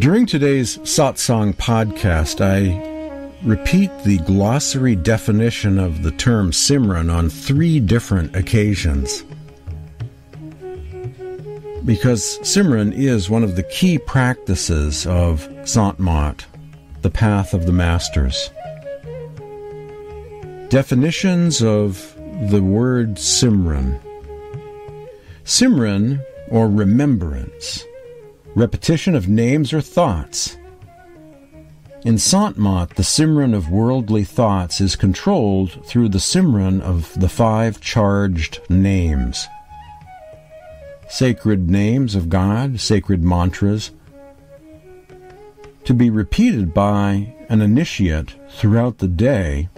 During today's Satsang podcast, I repeat the glossary definition of the term Simran on three different occasions. Because Simran is one of the key practices of Sant Mat, the path of the masters. Definitions of the word Simran. Simran, or remembrance, repetition of names or thoughts in Sant Mat, the Simran of worldly thoughts is controlled through the Simran of the five charged names. Sacred names of God, sacred mantras, to be repeated by an initiate throughout the day,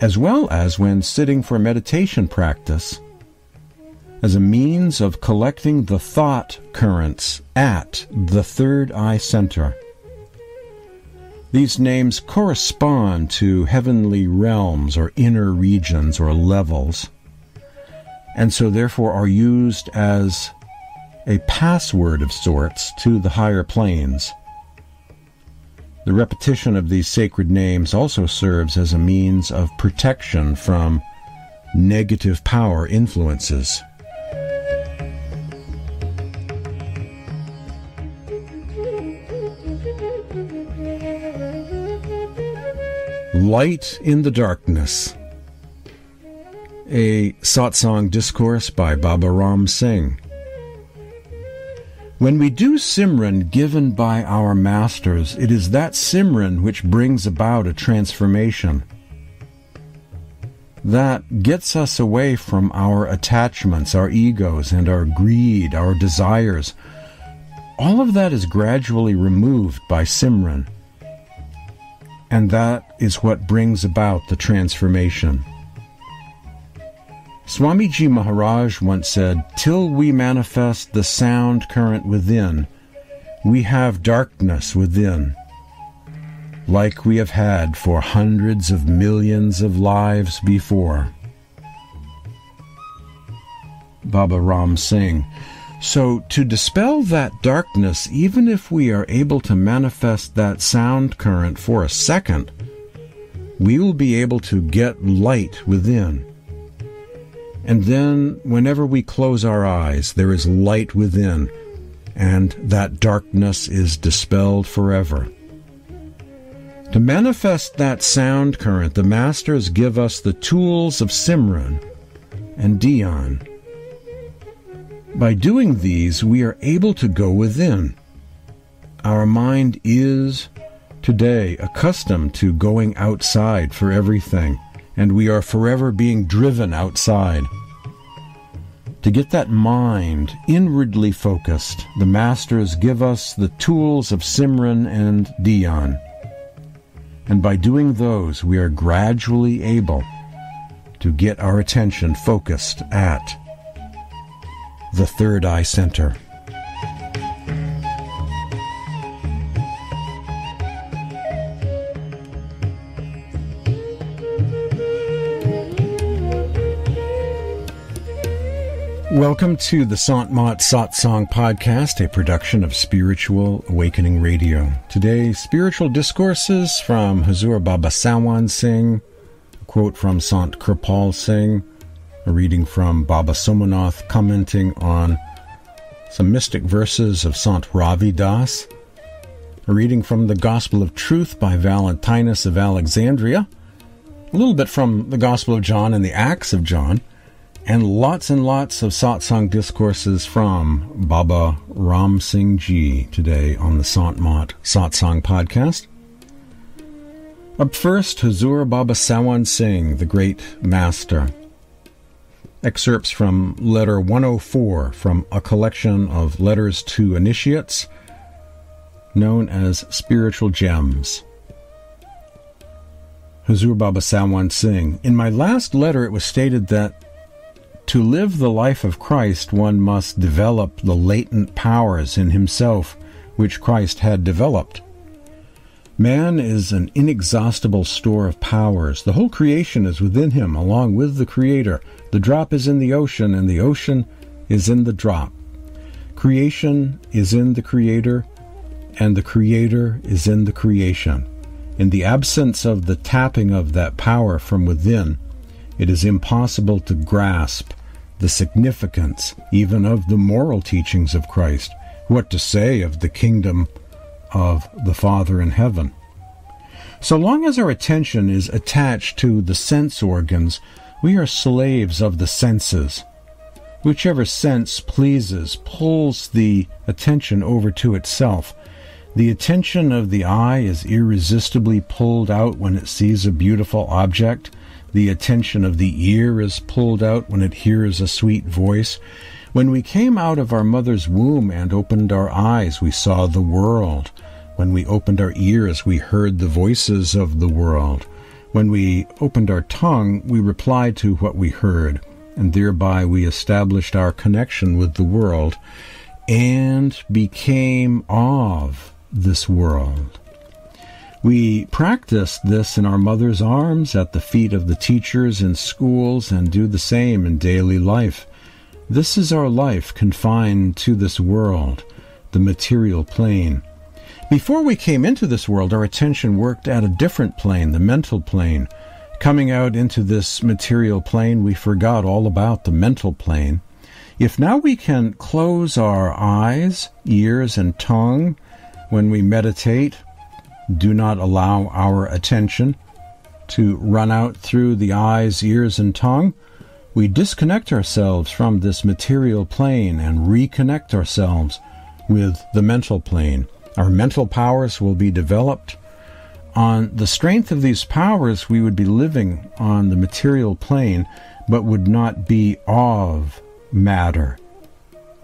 as well as when sitting for meditation practice, as a means of collecting the thought currents at the third eye center. These names correspond to heavenly realms or inner regions or levels, and so therefore are used as a password of sorts to the higher planes. The repetition of these sacred names also serves as a means of protection from negative power influences. Light in the Darkness. A satsang discourse by Baba Ram Singh. When we do Simran given by our masters, it is that Simran which brings about a transformation. That gets us away from our attachments, our egos, and our greed, our desires. All of that is gradually removed by Simran and that is what brings about the transformation. Swamiji Maharaj once said, Till we manifest the sound current within, we have darkness within, like we have had for hundreds of millions of lives before. Baba Ram Singh so, to dispel that darkness, even if we are able to manifest that sound current for a second, we will be able to get light within. And then, whenever we close our eyes, there is light within, and that darkness is dispelled forever. To manifest that sound current, the Masters give us the tools of Simran and Dhyan by doing these, we are able to go within. Our mind is today accustomed to going outside for everything, and we are forever being driven outside. To get that mind inwardly focused, the Masters give us the tools of Simran and Dhyan. And by doing those, we are gradually able to get our attention focused at the Third Eye Center. Welcome to the Sant Mat Satsang podcast, a production of Spiritual Awakening Radio. Today, spiritual discourses from Huzur Baba Sawan Singh, a quote from Sant Kirpal Singh, a reading from Baba Somanath commenting on some mystic verses of Sant Ravi Das, a reading from the Gospel of Truth by Valentinus of Alexandria, a little bit from the Gospel of John and the Acts of John, and lots and lots of satsang discourses from Baba Ram Singh Ji today on the Sant Mat Satsang podcast. Up first, Huzur Baba Sawan Singh, the great master excerpts from letter 104 from a collection of letters to initiates known as Spiritual Gems. Huzur Baba Sawan Singh. In my last letter, it was stated that to live the life of Christ, one must develop the latent powers in himself which Christ had developed. Man is an inexhaustible store of powers. The whole creation is within him, along with the Creator. The drop is in the ocean, and the ocean is in the drop. Creation is in the Creator. and the Creator is in the creation. In the absence of the tapping of that power from within, it is impossible to grasp the significance even of the moral teachings of Christ, what to say of the kingdom of the Father in heaven. So long as our attention is attached to the sense organs, we are slaves of the senses. Whichever sense pleases pulls the attention over to itself. The attention of the eye is irresistibly pulled out when it sees a beautiful object. The attention of the ear is pulled out when it hears a sweet voice. When we came out of our mother's womb and opened our eyes, we saw the world. When we opened our ears, we heard the voices of the world. When we opened our tongue, we replied to what we heard, and thereby we established our connection with the world and became of this world. We practice this in our mother's arms, at the feet of the teachers in schools, and do the same in daily life. This is our life confined to this world, the material plane. Before we came into this world, our attention worked at a different plane, the mental plane. Coming out into this material plane, we forgot all about the mental plane. If now we can close our eyes, ears, and tongue when we meditate, do not allow our attention to run out through the eyes, ears, and tongue. We disconnect ourselves from this material plane and reconnect ourselves with the mental plane. Our mental powers will be developed. On the strength of these powers, we would be living on the material plane, but would not be of matter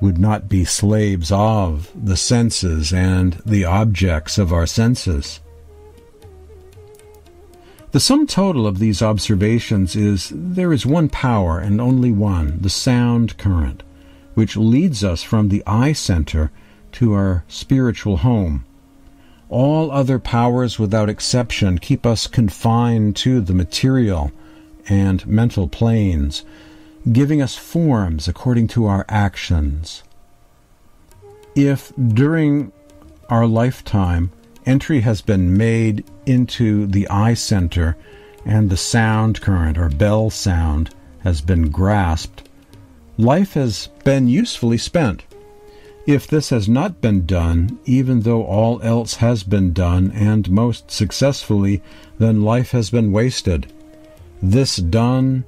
would not be slaves of the senses and the objects of our senses. The sum total of these observations is there is one power and only one, the sound current, which leads us from the eye center to our spiritual home. All other powers, without exception, keep us confined to the material and mental planes, giving us forms according to our actions. If during our lifetime entry has been made into the eye center and the sound current or bell sound has been grasped, life has been usefully spent. If this has not been done, even though all else has been done and most successfully, then life has been wasted. This done,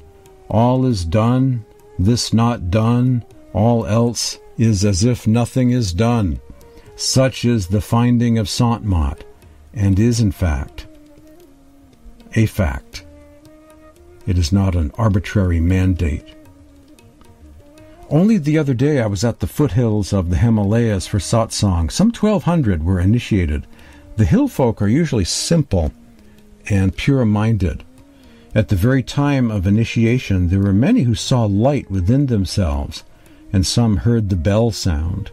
all is done, this not done, all else is as if nothing is done. Such is the finding of Sant Mat, and is in fact a fact. It is not an arbitrary mandate. Only the other day I was at the foothills of the Himalayas for satsang. Some 1,200 were initiated. The hill folk are usually simple and pure minded. At the very time of initiation, there were many who saw light within themselves, and some heard the bell sound.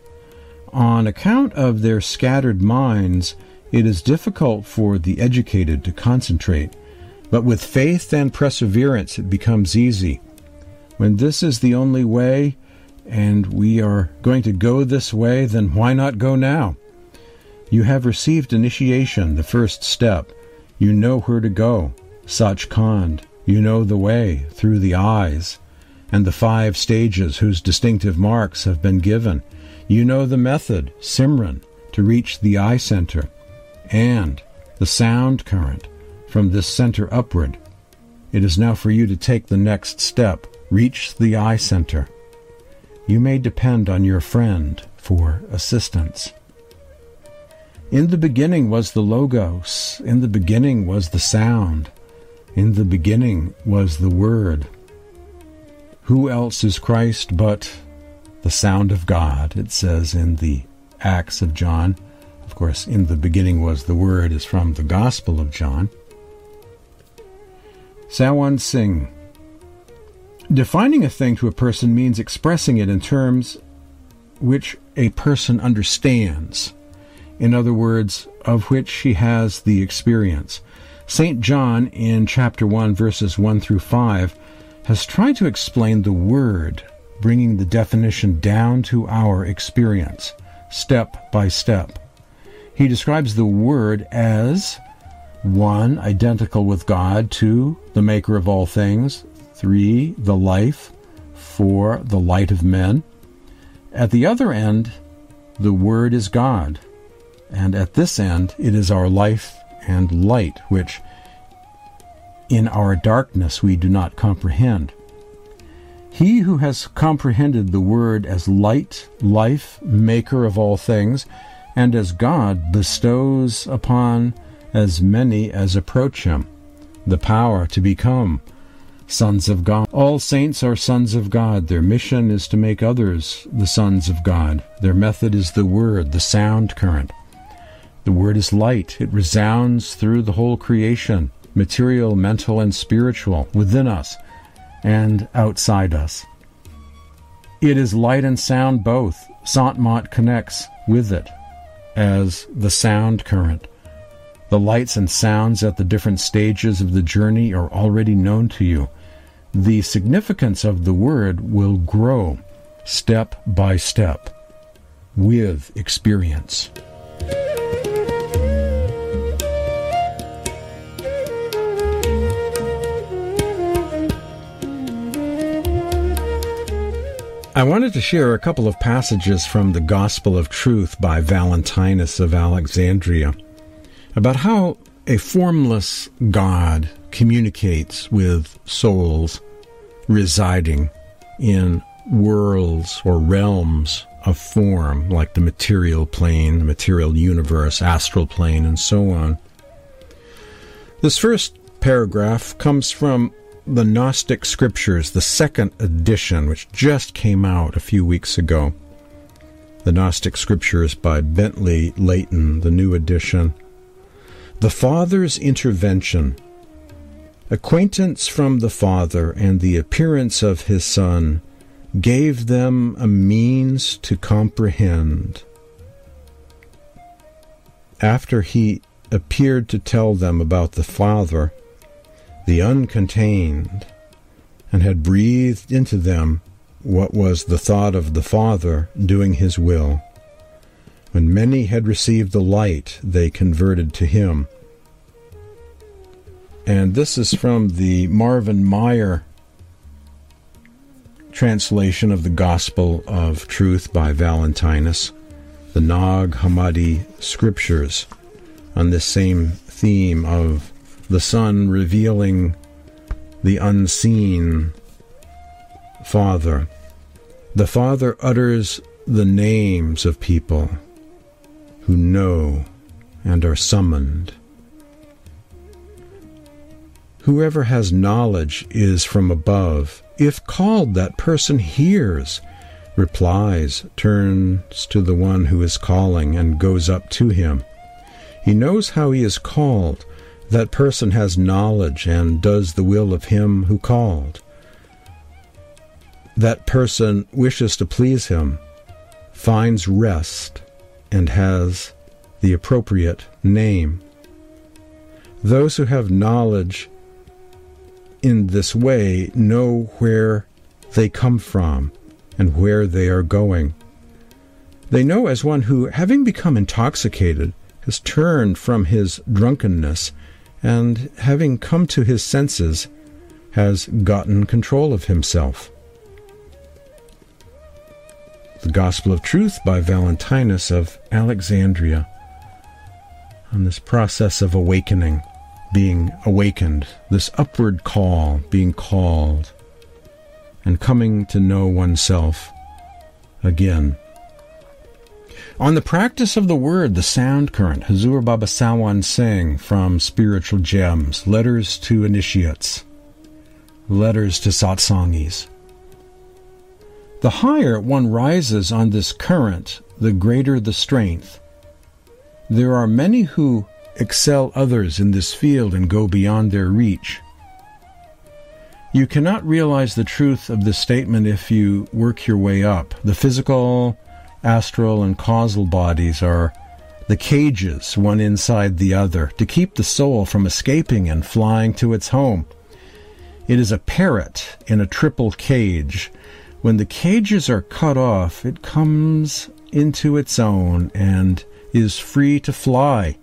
On account of their scattered minds, it is difficult for the educated to concentrate, but with faith and perseverance it becomes easy. When this is the only way, and we are going to go this way, then why not go now? You have received initiation, the first step. You know where to go. Sach Sachkhand. You know the way, through the eyes, and the five stages whose distinctive marks have been given. You know the method, Simran, to reach the eye center, and the sound current from this center upward. It is now for you to take the next step, reach the eye center. You may depend on your friend for assistance. In the beginning was the Logos, in the beginning was the sound, in the beginning was the Word. Who else is Christ but the sound of God, it says in the Acts of John. Of course, in the beginning was the Word is from the Gospel of John. Sawan Singh. Defining a thing to a person means expressing it in terms which a person understands. In other words, of which she has the experience. St. John, in chapter 1, verses 1 through 5, has tried to explain the word bringing the definition down to our experience, step by step. He describes the Word as one, identical with God, two, the maker of all things, three, the life, four, the light of men. At the other end, the Word is God, and at this end, it is our life and light, which in our darkness we do not comprehend. He who has comprehended the Word as light, life, maker of all things, and as God bestows upon as many as approach Him the power to become sons of God. All saints are sons of God. Their mission is to make others the sons of God. Their method is the Word, the sound current. The Word is light, it resounds through the whole creation, material, mental, and spiritual, within us and outside us. It is light and sound both. Sant Mat connects with it as the sound current. The lights and sounds at the different stages of the journey are already known to you. The significance of the word will grow step by step with experience. I wanted to share a couple of passages from the Gospel of Truth by Valentinus of Alexandria about how a formless God communicates with souls residing in worlds or realms of form, like the material plane, the material universe, astral plane, and so on. This first paragraph comes from the Gnostic Scriptures, the second edition, which just came out a few weeks ago. The Gnostic Scriptures by Bentley Layton, the new edition. The Father's intervention. Acquaintance from the Father and the appearance of his Son gave them a means to comprehend. After he appeared to tell them about the Father, the uncontained, and had breathed into them what was the thought of the Father doing his will. When many had received the light, they converted to him. And this is from the Marvin Meyer translation of the Gospel of Truth by Valentinus, the Nag Hammadi Scriptures, on this same theme of the Son revealing the unseen Father. The Father utters the names of people who know and are summoned. Whoever has knowledge is from above. If called, that person hears, replies, turns to the one who is calling, and goes up to him. He knows how he is called that person has knowledge and does the will of him who called. That person wishes to please him, finds rest, and has the appropriate name. Those who have knowledge in this way know where they come from and where they are going. They know as one who, having become intoxicated, has turned from his drunkenness and having come to his senses, has gotten control of himself. The Gospel of Truth by Valentinus of Alexandria. On this process of awakening, being awakened, this upward call, being called, and coming to know oneself again. On the practice of the word, the sound current, Huzur Baba Sawan Singh from Spiritual Gems, Letters to Initiates, Letters to Satsangis. The higher one rises on this current, the greater the strength. There are many who excel others in this field and go beyond their reach. You cannot realize the truth of this statement if you work your way up. The physical, astral and causal bodies are the cages, one inside the other, to keep the soul from escaping and flying to its home. It is a parrot in a triple cage. When the cages are cut off, it comes into its own and is free to fly.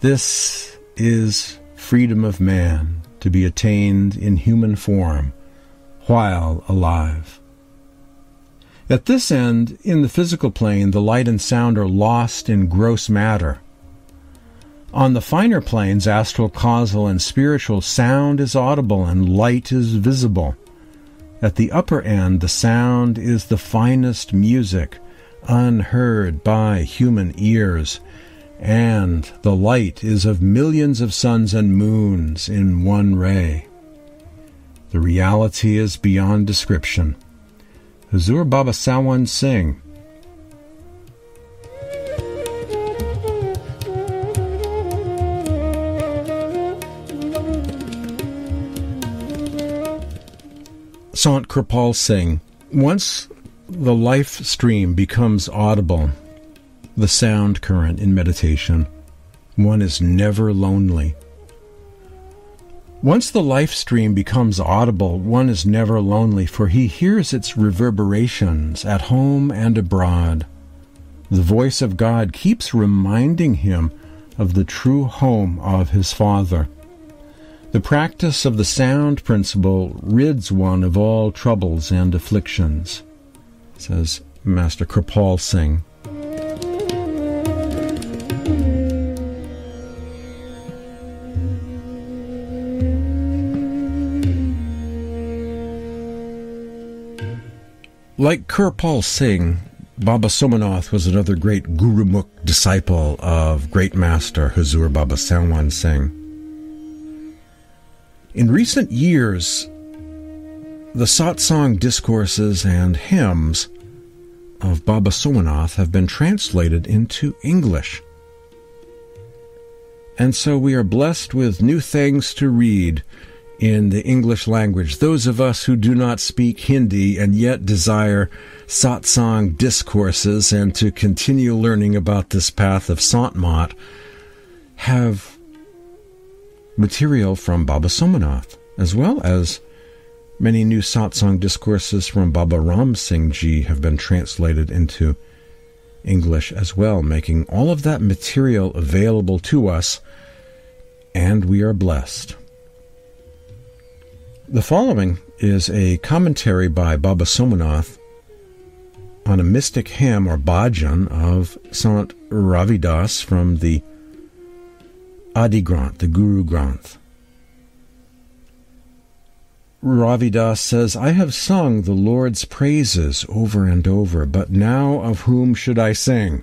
This is freedom of man to be attained in human form while alive. At this end, in the physical plane, the light and sound are lost in gross matter. On the finer planes, astral, causal, and spiritual, sound is audible and light is visible. At the upper end, the sound is the finest music, unheard by human ears, and the light is of millions of suns and moons in one ray. The reality is beyond description. Huzur Baba Sawan Singh Sant Kirpal Singh, once the life stream becomes audible, the sound current in meditation, one is never lonely. Once the life stream becomes audible, one is never lonely, for he hears its reverberations at home and abroad. The voice of God keeps reminding him of the true home of his Father. The practice of the sound principle rids one of all troubles and afflictions, says Master Kirpal Singh. Like Kirpal Singh, Baba Somanath was another great Gurumukh disciple of great master Huzur Baba Sawan Singh. In recent years, the satsang discourses and hymns of Baba Somanath have been translated into English. And so we are blessed with new things to read in the English language. Those of us who do not speak Hindi and yet desire satsang discourses and to continue learning about this path of Santmat have material from Baba Somanath, as well as many new satsang discourses from Baba Ram Singh Ji have been translated into English as well, making all of that material available to us, and we are blessed. The following is a commentary by Baba Somanath on a mystic hymn or bhajan of Sant Ravidas from the Adi Granth, the Guru Granth. Ravidas says, I have sung the Lord's praises over and over, but now of whom should I sing?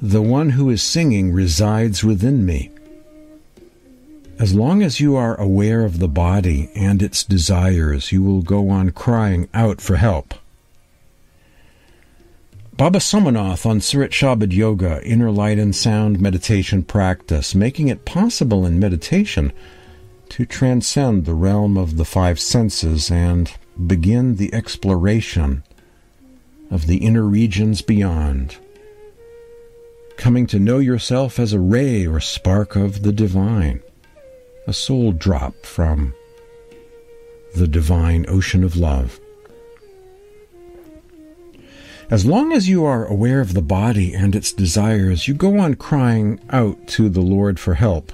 The one who is singing resides within me. As long as you are aware of the body and its desires, you will go on crying out for help. Baba Somanath on Surat Shabad Yoga, Inner Light and Sound Meditation Practice, making it possible in meditation to transcend the realm of the five senses and begin the exploration of the inner regions beyond. Coming to know yourself as a ray or spark of the divine, a soul drop from the divine ocean of love. As long as you are aware of the body and its desires, you go on crying out to the Lord for help.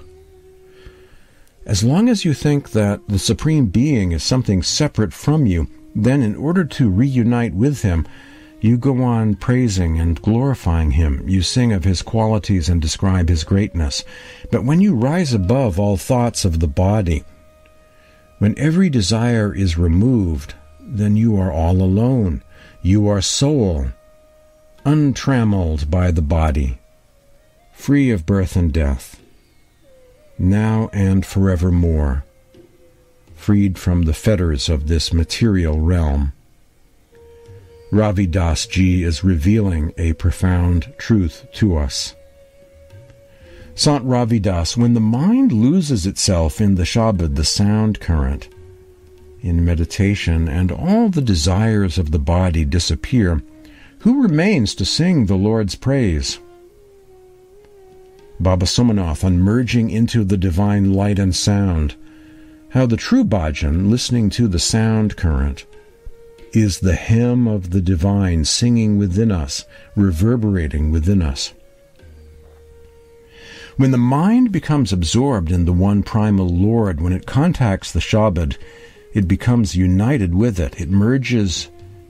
As long as you think that the Supreme Being is something separate from you, then in order to reunite with Him, you go on praising and glorifying Him. You sing of His qualities and describe His greatness. But when you rise above all thoughts of the body, when every desire is removed, then you are all alone. You are soul, untrammeled by the body, free of birth and death, now and forevermore, freed from the fetters of this material realm. Ravi Das Ji is revealing a profound truth to us. Sant Ravi Das, when the mind loses itself in the Shabad, the sound current, in meditation, and all the desires of the body disappear, who remains to sing the Lord's praise? Baba Somanath on merging into the divine light and sound, how the true bhajan, listening to the sound current, is the hymn of the divine singing within us, reverberating within us. When the mind becomes absorbed in the one primal Lord, when it contacts the Shabad, it becomes united with it. It merges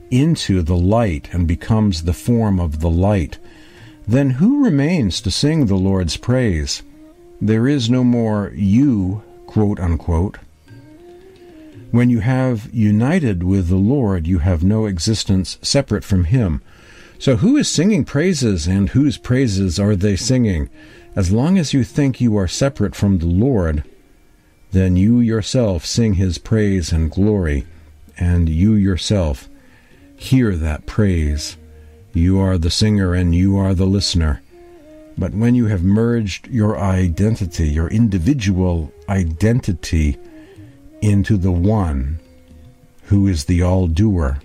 into the light and becomes the form of the light. Then who remains to sing the Lord's praise? There is no more you, quote unquote. When you have united with the Lord, you have no existence separate from Him. So who is singing praises and whose praises are they singing? As long as you think you are separate from the Lord, then you yourself sing His praise and glory, and you yourself hear that praise. You are the singer and you are the listener. But when you have merged your identity, your individual identity, into the one who is the all doer,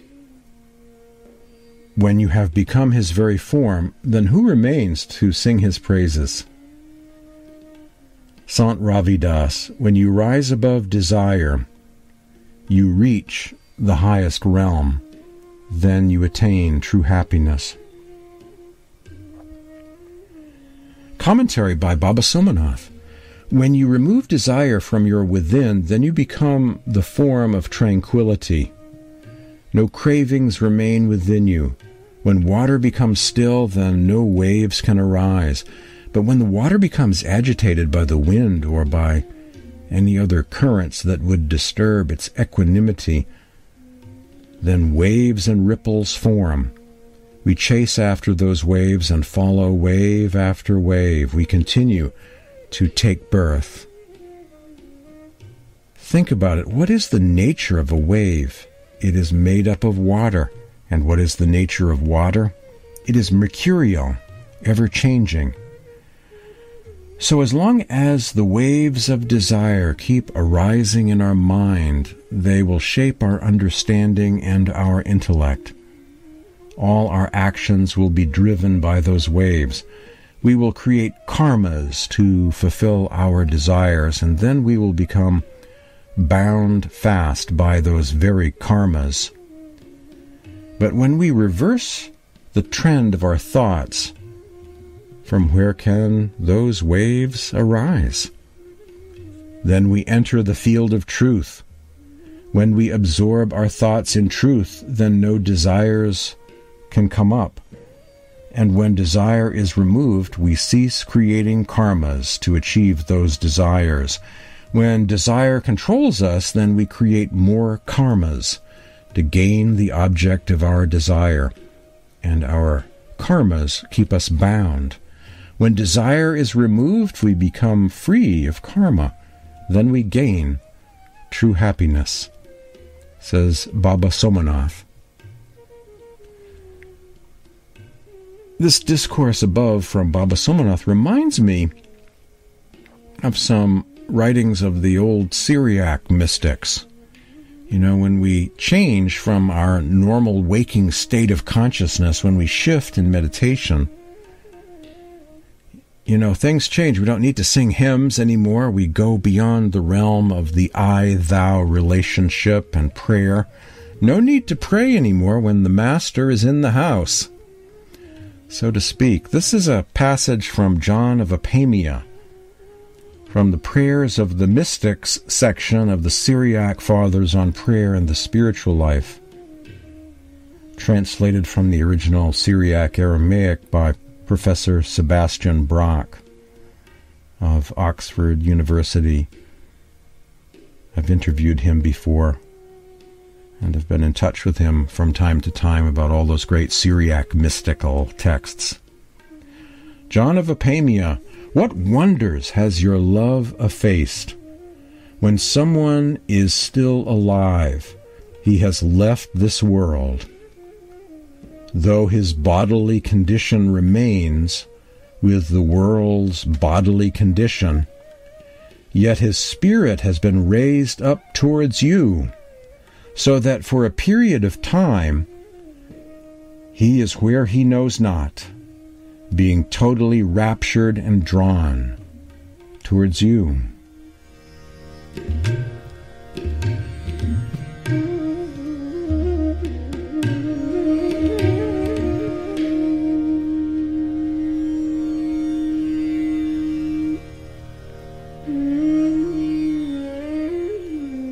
when you have become his very form, then who remains to sing his praises? Sant Ravidas, when you rise above desire, you reach the highest realm, then you attain true happiness. Commentary by Baba Somanath. When you remove desire from your within, then you become the form of tranquility. No cravings remain within you. When water becomes still, then no waves can arise. But when the water becomes agitated by the wind or by any other currents that would disturb its equanimity, then waves and ripples form. We chase after those waves and follow wave after wave. We continue to take birth. Think about it. What is the nature of a wave? It is made up of water. And what is the nature of water? It is mercurial, ever changing. So, as long as the waves of desire keep arising in our mind, they will shape our understanding and our intellect. All our actions will be driven by those waves. We will create karmas to fulfill our desires, and then we will become bound fast by those very karmas. But when we reverse the trend of our thoughts, from where can those waves arise? Then we enter the field of truth. When we absorb our thoughts in truth, then no desires can come up. And when desire is removed, we cease creating karmas to achieve those desires. When desire controls us, then we create more karmas to gain the object of our desire. And our karmas keep us bound. When desire is removed, we become free of karma. Then we gain true happiness, says Baba Somanath. This discourse above from Baba Somanath reminds me of some writings of the old Syriac mystics. You know, when we change from our normal waking state of consciousness, when we shift in meditation, you know, things change. We don't need to sing hymns anymore. We go beyond the realm of the I thou relationship and prayer. No need to pray anymore when the Master is in the house, so to speak. This is a passage from John of Apamea, from the Prayers of the Mystics section of the Syriac Fathers on Prayer and the Spiritual Life, translated from the original Syriac Aramaic by Professor Sebastian Brock of Oxford University. I've interviewed him before and have been in touch with him from time to time about all those great Syriac mystical texts. John of Apamea, what wonders has your love effaced? When someone is still alive, he has left this world though his bodily condition remains with the world's bodily condition, yet his spirit has been raised up towards you, so that for a period of time he is where he knows not, being totally raptured and drawn towards you.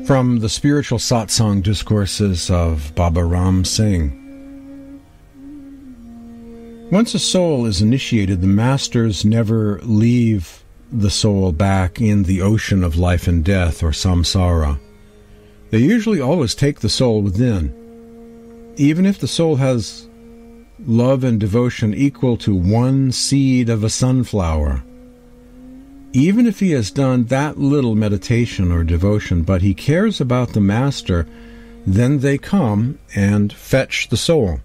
From the spiritual satsang discourses of Baba Ram Singh. Once a soul is initiated, the masters never leave the soul back in the ocean of life and death or samsara. They usually always take the soul within. Even if the soul has love and devotion equal to one seed of a sunflower. Even if he has done that little meditation or devotion, but he cares about the Master, then they come and fetch the soul.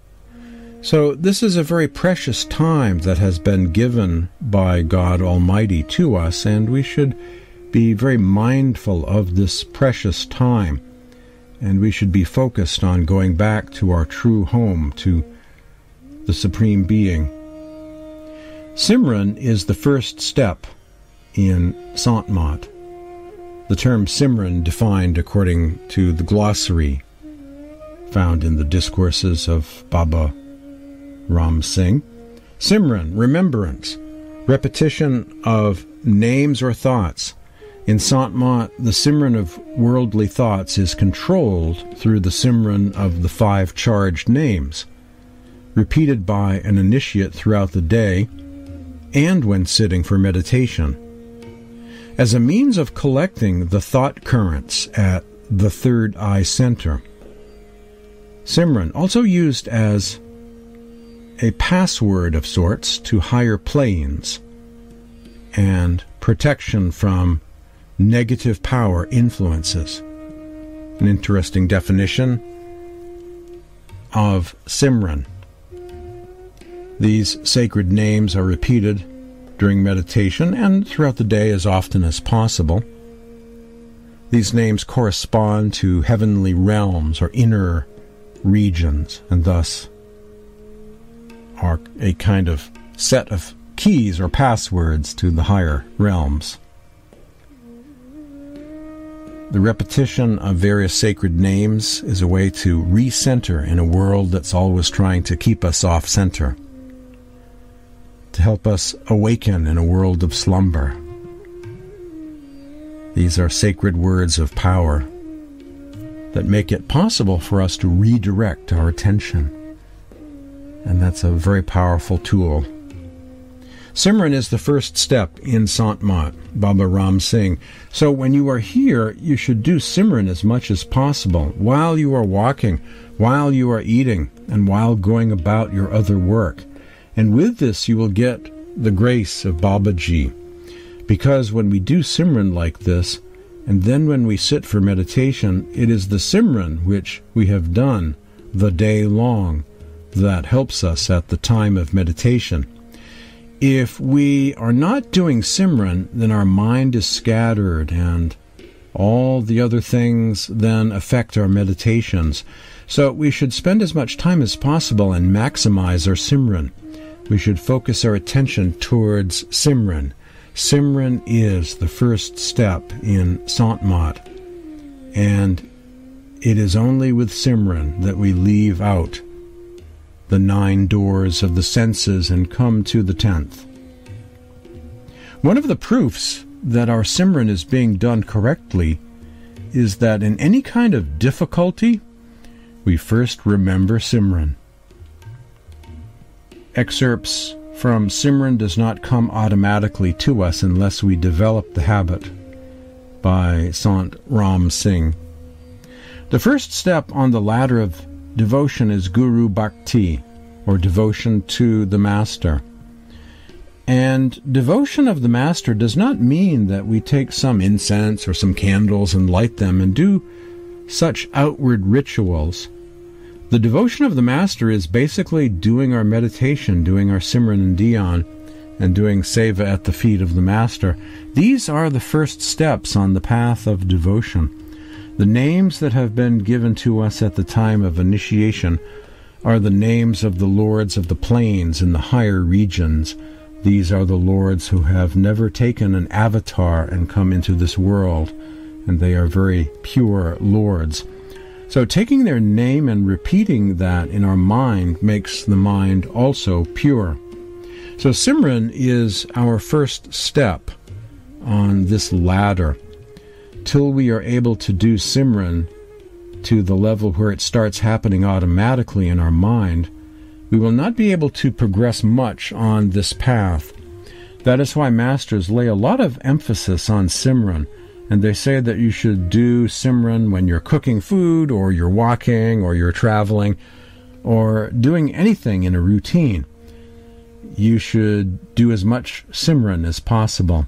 So, this is a very precious time that has been given by God Almighty to us, and we should be very mindful of this precious time. And we should be focused on going back to our true home, to the Supreme Being. Simran is the first step in Sant Mat. The term Simran defined according to the glossary found in the discourses of Baba Ram Singh. Simran, remembrance, repetition of names or thoughts. In Sant Mat, the Simran of worldly thoughts is controlled through the Simran of the five charged names repeated by an initiate throughout the day and when sitting for meditation. As a means of collecting the thought currents at the third eye center. Simran, also used as a password of sorts to higher planes and protection from negative power influences. An interesting definition of Simran. These sacred names are repeated during meditation and throughout the day as often as possible. These names correspond to heavenly realms or inner regions and thus are a kind of set of keys or passwords to the higher realms. The repetition of various sacred names is a way to recenter in a world that's always trying to keep us off center to help us awaken in a world of slumber. These are sacred words of power that make it possible for us to redirect our attention. And that's a very powerful tool. Simran is the first step in Sant Mat, Baba Ram Singh. So when you are here, you should do Simran as much as possible while you are walking, while you are eating, and while going about your other work. And with this, you will get the grace of Babaji. Because when we do Simran like this, and then when we sit for meditation, it is the Simran which we have done the day long that helps us at the time of meditation. If we are not doing Simran, then our mind is scattered and all the other things then affect our meditations. So we should spend as much time as possible and maximize our Simran we should focus our attention towards Simran. Simran is the first step in Sant Mat, and it is only with Simran that we leave out the nine doors of the senses and come to the tenth. One of the proofs that our Simran is being done correctly is that in any kind of difficulty, we first remember Simran. Excerpts from Simran does not come automatically to us unless we develop the habit by Sant Ram Singh. The first step on the ladder of devotion is Guru Bhakti, or devotion to the Master. And devotion of the Master does not mean that we take some incense or some candles and light them and do such outward rituals. The devotion of the Master is basically doing our meditation, doing our Simran and Dhyan, and doing Seva at the feet of the Master. These are the first steps on the path of devotion. The names that have been given to us at the time of initiation are the names of the lords of the planes in the higher regions. These are the lords who have never taken an avatar and come into this world, and they are very pure lords. So, taking their name and repeating that in our mind makes the mind also pure. So, Simran is our first step on this ladder till we are able to do Simran to the level where it starts happening automatically in our mind, we will not be able to progress much on this path. That is why masters lay a lot of emphasis on Simran, and they say that you should do Simran when you're cooking food, or you're walking, or you're traveling, or doing anything in a routine. You should do as much Simran as possible.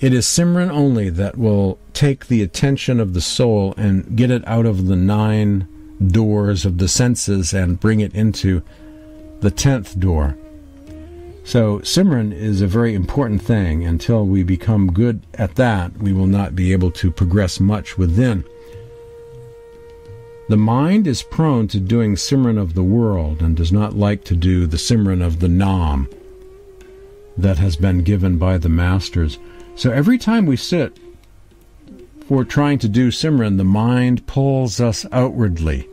It is Simran only that will take the attention of the soul and get it out of the nine doors of the senses and bring it into the tenth door. So, Simran is a very important thing. Until we become good at that, we will not be able to progress much within. The mind is prone to doing Simran of the world and does not like to do the Simran of the Nam that has been given by the Masters. So every time we sit for trying to do Simran, the mind pulls us outwardly.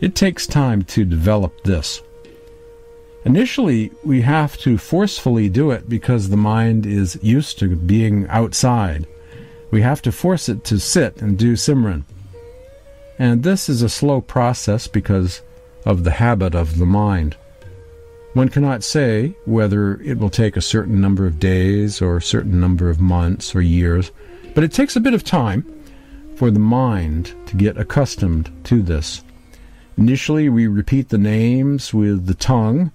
It takes time to develop this. Initially, we have to forcefully do it because the mind is used to being outside. We have to force it to sit and do Simran. And this is a slow process because of the habit of the mind. One cannot say whether it will take a certain number of days or a certain number of months or years, but it takes a bit of time for the mind to get accustomed to this. Initially, we repeat the names with the tongue,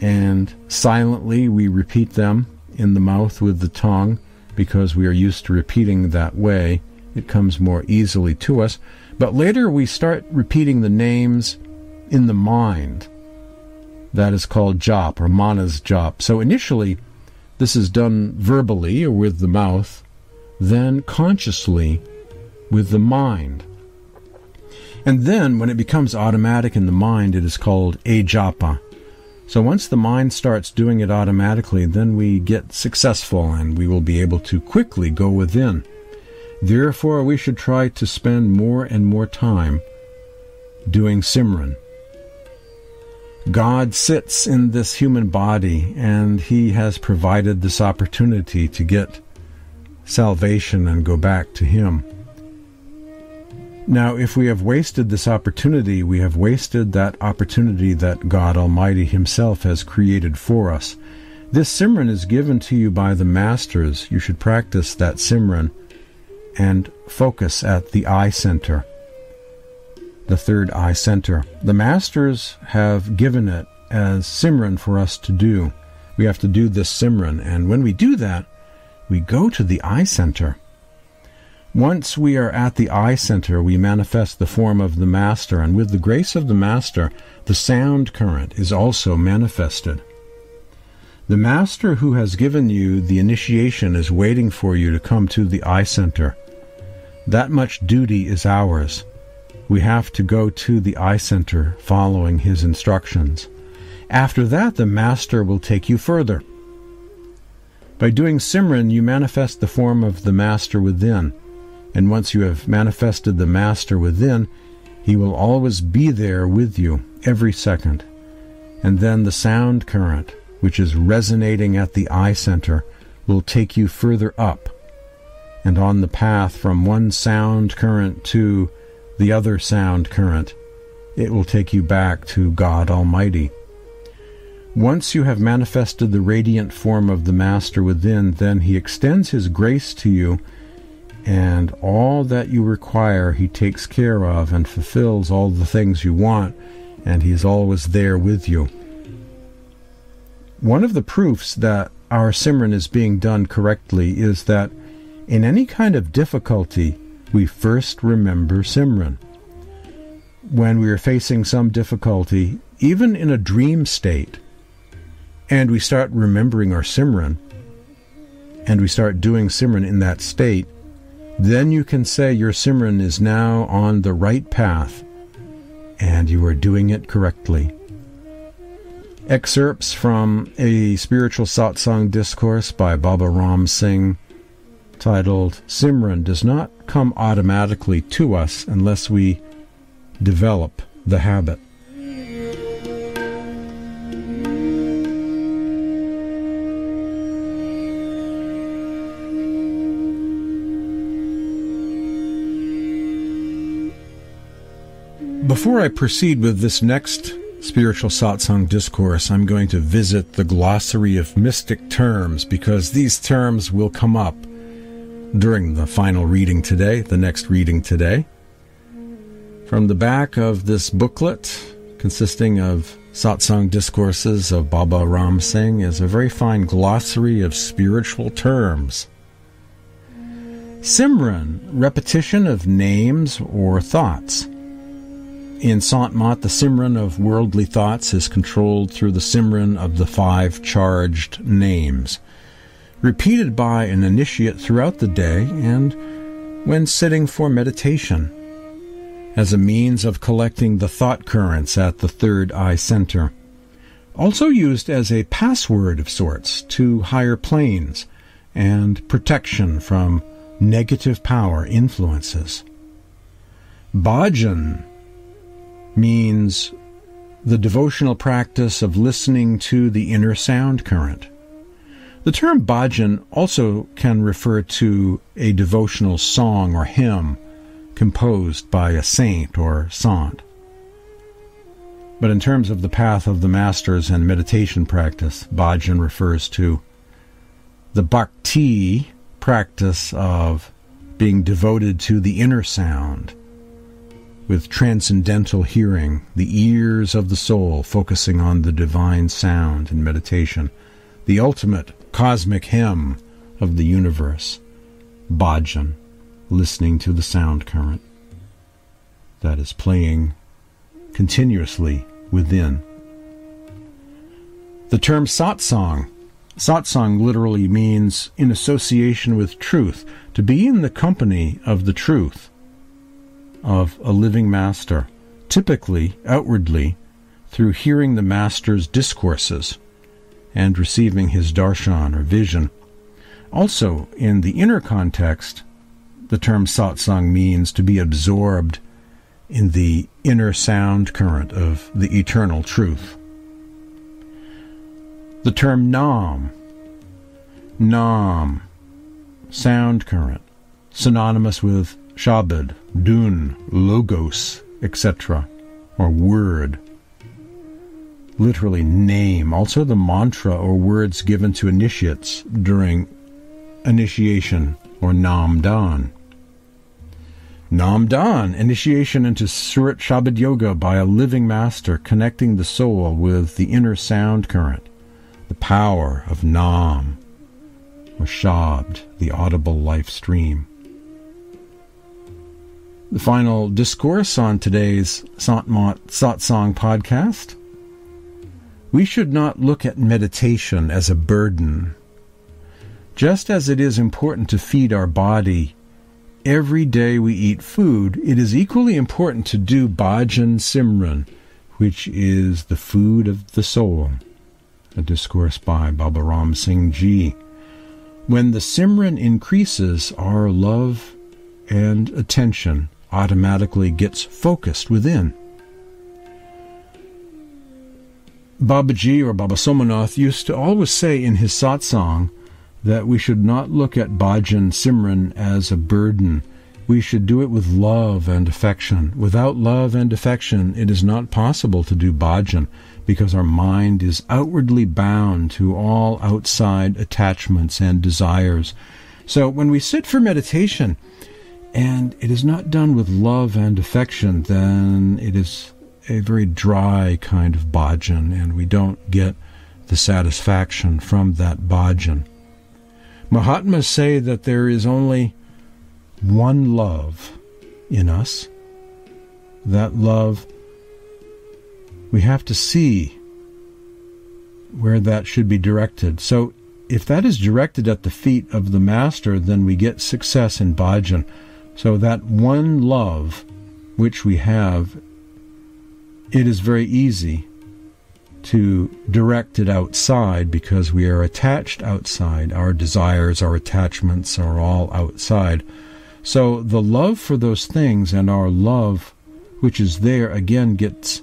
and silently we repeat them in the mouth with the tongue because we are used to repeating that way. It comes more easily to us. But later we start repeating the names in the mind that is called jap or manas jap. So initially, this is done verbally or with the mouth, then consciously with the mind. And then, when it becomes automatic in the mind, it is called ajapa. So once the mind starts doing it automatically, then we get successful and we will be able to quickly go within. Therefore, we should try to spend more and more time doing Simran God sits in this human body and he has provided this opportunity to get salvation and go back to him. Now, if we have wasted this opportunity, we have wasted that opportunity that God Almighty Himself has created for us. This Simran is given to you by the Masters. You should practice that Simran and focus at the eye center the third eye center. The masters have given it as Simran for us to do. We have to do this Simran, and when we do that, we go to the eye center. Once we are at the eye center, we manifest the form of the Master, and with the grace of the Master, the sound current is also manifested. The Master who has given you the initiation is waiting for you to come to the eye center. That much duty is ours we have to go to the eye center following his instructions. After that, the Master will take you further. By doing Simran, you manifest the form of the Master within, and once you have manifested the Master within, he will always be there with you every second. And then the sound current, which is resonating at the eye center, will take you further up. And on the path from one sound current to the other sound current, it will take you back to God Almighty. Once you have manifested the radiant form of the Master within, then He extends His grace to you, and all that you require He takes care of and fulfills all the things you want, and He is always there with you. One of the proofs that our Simran is being done correctly is that in any kind of difficulty, we first remember Simran. When we are facing some difficulty, even in a dream state, and we start remembering our Simran, and we start doing Simran in that state, then you can say your Simran is now on the right path and you are doing it correctly. Excerpts from a spiritual satsang discourse by Baba Ram Singh titled Simran does not come automatically to us unless we develop the habit. Before I proceed with this next spiritual satsang discourse, I'm going to visit the glossary of mystic terms because these terms will come up during the final reading today, the next reading today. From the back of this booklet, consisting of satsang discourses of Baba Ram Singh, is a very fine glossary of spiritual terms. Simran, repetition of names or thoughts. In Sant Mat, the Simran of worldly thoughts is controlled through the Simran of the five charged names, repeated by an initiate throughout the day and when sitting for meditation, as a means of collecting the thought currents at the third eye center. Also used as a password of sorts to higher planes and protection from negative power influences. Bhajan means the devotional practice of listening to the inner sound current. The term bhajan also can refer to a devotional song or hymn composed by a saint or sant. But in terms of the path of the masters and meditation practice, bhajan refers to the bhakti practice of being devoted to the inner sound with transcendental hearing, the ears of the soul focusing on the divine sound in meditation, the ultimate cosmic hymn of the universe, bhajan, listening to the sound current that is playing continuously within. The term satsang, satsang literally means in association with truth, to be in the company of the truth of a living master, typically outwardly through hearing the master's discourses and receiving his darshan or vision. Also, in the inner context, the term satsang means to be absorbed in the inner sound current of the eternal truth. The term nam, nam, sound current, synonymous with Shabad, Dhun, Logos, etc., or word. Literally name, also the mantra or words given to initiates during initiation or Nam Dan. Nam Dan, initiation into Surat Shabad Yoga by a living master connecting the soul with the inner sound current, the power of Nam, or Shabd, the audible life stream. The final discourse on today's Satsang podcast. We should not look at meditation as a burden. Just as it is important to feed our body every day we eat food, it is equally important to do Bhajan Simran, which is the food of the soul. A discourse by Baba Ram Singh Ji. When the Simran increases, our love and attention automatically gets focused within. Babaji or Baba Somanath used to always say in his satsang that we should not look at bhajan simran as a burden. We should do it with love and affection. Without love and affection, it is not possible to do bhajan because our mind is outwardly bound to all outside attachments and desires. So when we sit for meditation, and it is not done with love and affection, then it is a very dry kind of bhajan, and we don't get the satisfaction from that bhajan. Mahatmas say that there is only one love in us. That love, we have to see where that should be directed. So, if that is directed at the feet of the Master, then we get success in bhajan. So that one love which we have, it is very easy to direct it outside because we are attached outside. Our desires, our attachments are all outside. So the love for those things and our love which is there again gets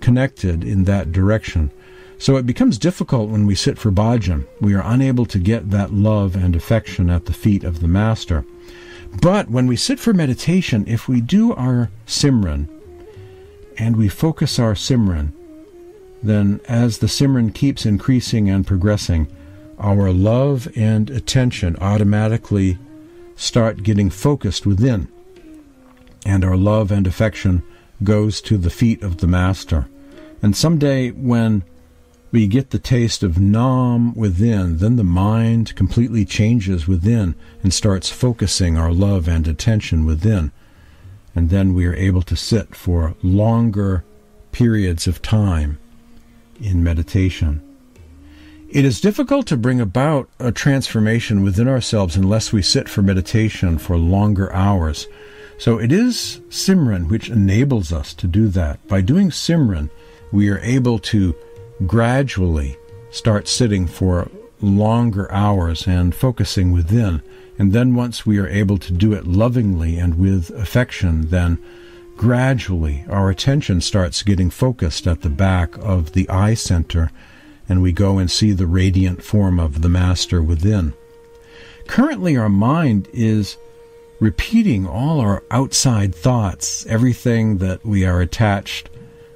connected in that direction. So it becomes difficult when we sit for bhajan. We are unable to get that love and affection at the feet of the Master. But when we sit for meditation, if we do our Simran and we focus our Simran, then as the Simran keeps increasing and progressing, our love and attention automatically start getting focused within, and our love and affection goes to the feet of the Master. And someday, when we get the taste of Nam within, then the mind completely changes within and starts focusing our love and attention within. And then we are able to sit for longer periods of time in meditation. It is difficult to bring about a transformation within ourselves unless we sit for meditation for longer hours. So it is Simran which enables us to do that. By doing Simran, we are able to gradually start sitting for longer hours and focusing within. And then once we are able to do it lovingly and with affection, then gradually our attention starts getting focused at the back of the eye center and we go and see the radiant form of the Master within. Currently, our mind is repeating all our outside thoughts, everything that we are attached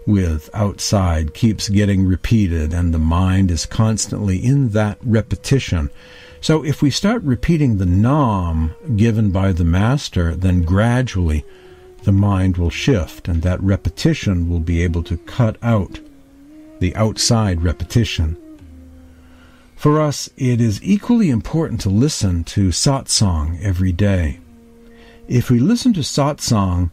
with outside keeps getting repeated, and the mind is constantly in that repetition. So, if we start repeating the Nam given by the Master, then gradually the mind will shift, and that repetition will be able to cut out the outside repetition. For us, it is equally important to listen to satsang every day. If we listen to satsang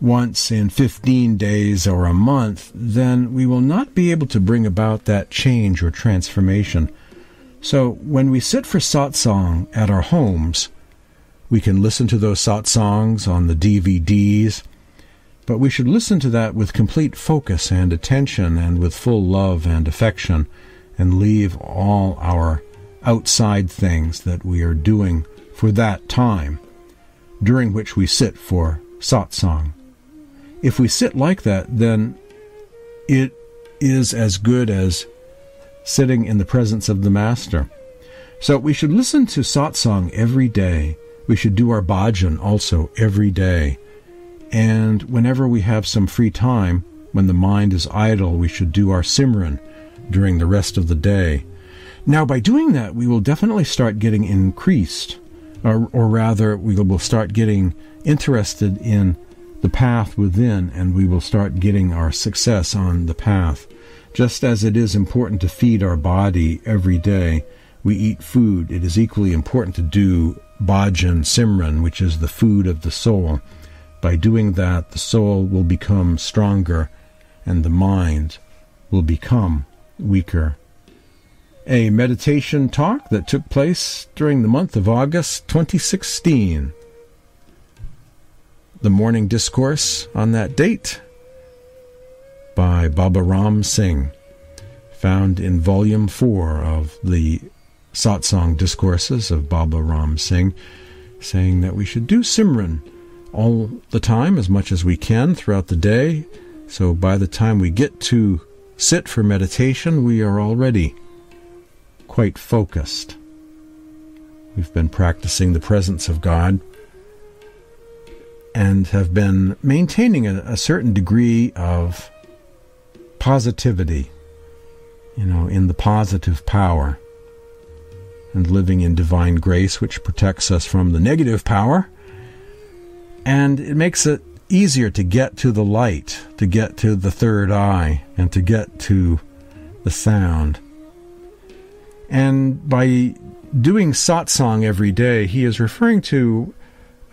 once in 15 days or a month, then we will not be able to bring about that change or transformation. So when we sit for satsang at our homes, we can listen to those satsangs on the DVDs but we should listen to that with complete focus and attention and with full love and affection and leave all our outside things that we are doing for that time during which we sit for satsang. If we sit like that, then it is as good as sitting in the presence of the Master. So we should listen to satsang every day. We should do our bhajan also every day. And whenever we have some free time, when the mind is idle, we should do our Simran during the rest of the day. Now, by doing that, we will definitely start getting increased, or, or rather, we will start getting interested in the path within, and we will start getting our success on the path. Just as it is important to feed our body every day, we eat food, it is equally important to do bhajan simran, which is the food of the soul. By doing that, the soul will become stronger and the mind will become weaker. A meditation talk that took place during the month of August 2016. The morning discourse on that date by Baba Ram Singh, found in volume 4 of the Satsang Discourses of Baba Ram Singh, saying that we should do Simran all the time as much as we can throughout the day. So by the time we get to sit for meditation, we are already quite focused. We've been practicing the presence of God and have been maintaining a, a certain degree of positivity, you know, in the positive power and living in divine grace, which protects us from the negative power and it makes it easier to get to the light, to get to the third eye, and to get to the sound. And by doing satsang every day, he is referring to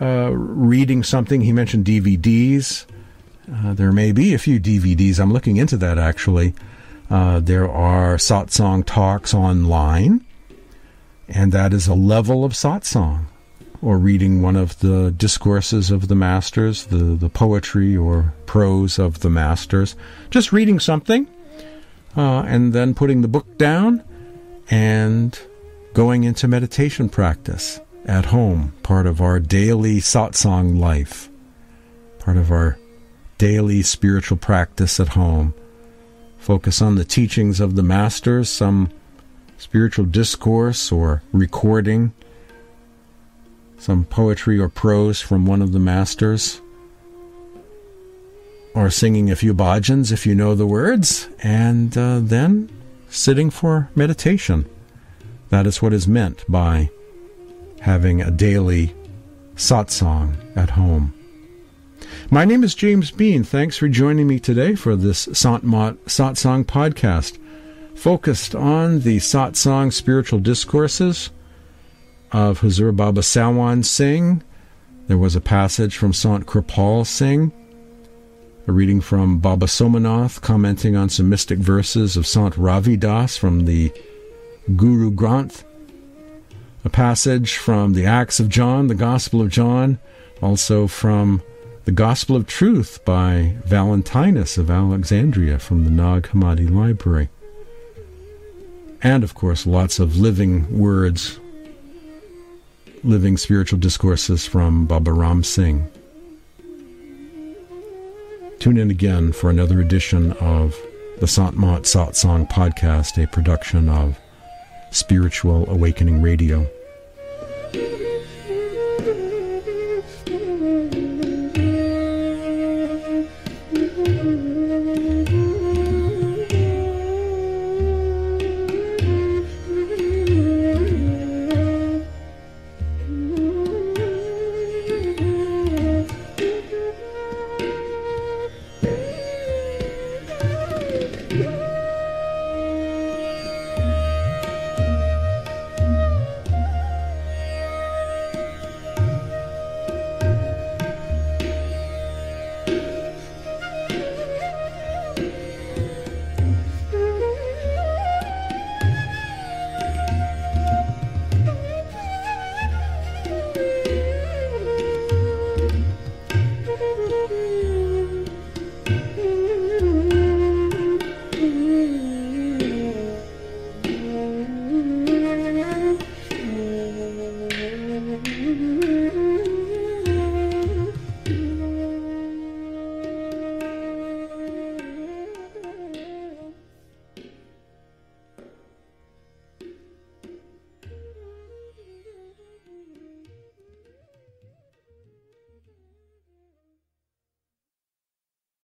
uh, reading something. He mentioned DVDs. Uh, there may be a few DVDs. I'm looking into that actually. Uh, there are satsang talks online, and that is a level of satsang or reading one of the discourses of the masters, the, the poetry or prose of the masters. Just reading something uh, and then putting the book down and going into meditation practice at home, part of our daily satsang life, part of our daily spiritual practice at home. Focus on the teachings of the masters, some spiritual discourse or recording some poetry or prose from one of the masters. or singing a few bhajans if you know the words, and uh, then sitting for meditation. That is what is meant by having a daily satsang at home. My name is James Bean. Thanks for joining me today for this Sant Mat Satsang podcast, focused on the satsang spiritual discourses of Huzur Baba Sawan Singh. There was a passage from Sant Kirpal Singh, a reading from Baba Somanath commenting on some mystic verses of Sant Ravi Das from the Guru Granth, a passage from the Acts of John, the Gospel of John, also from the Gospel of Truth by Valentinus of Alexandria from the Nag Hammadi Library. And, of course, lots of living words, living spiritual discourses from Baba Ram Singh. Tune in again for another edition of the Sant Mat Satsang podcast, a production of Spiritual Awakening Radio.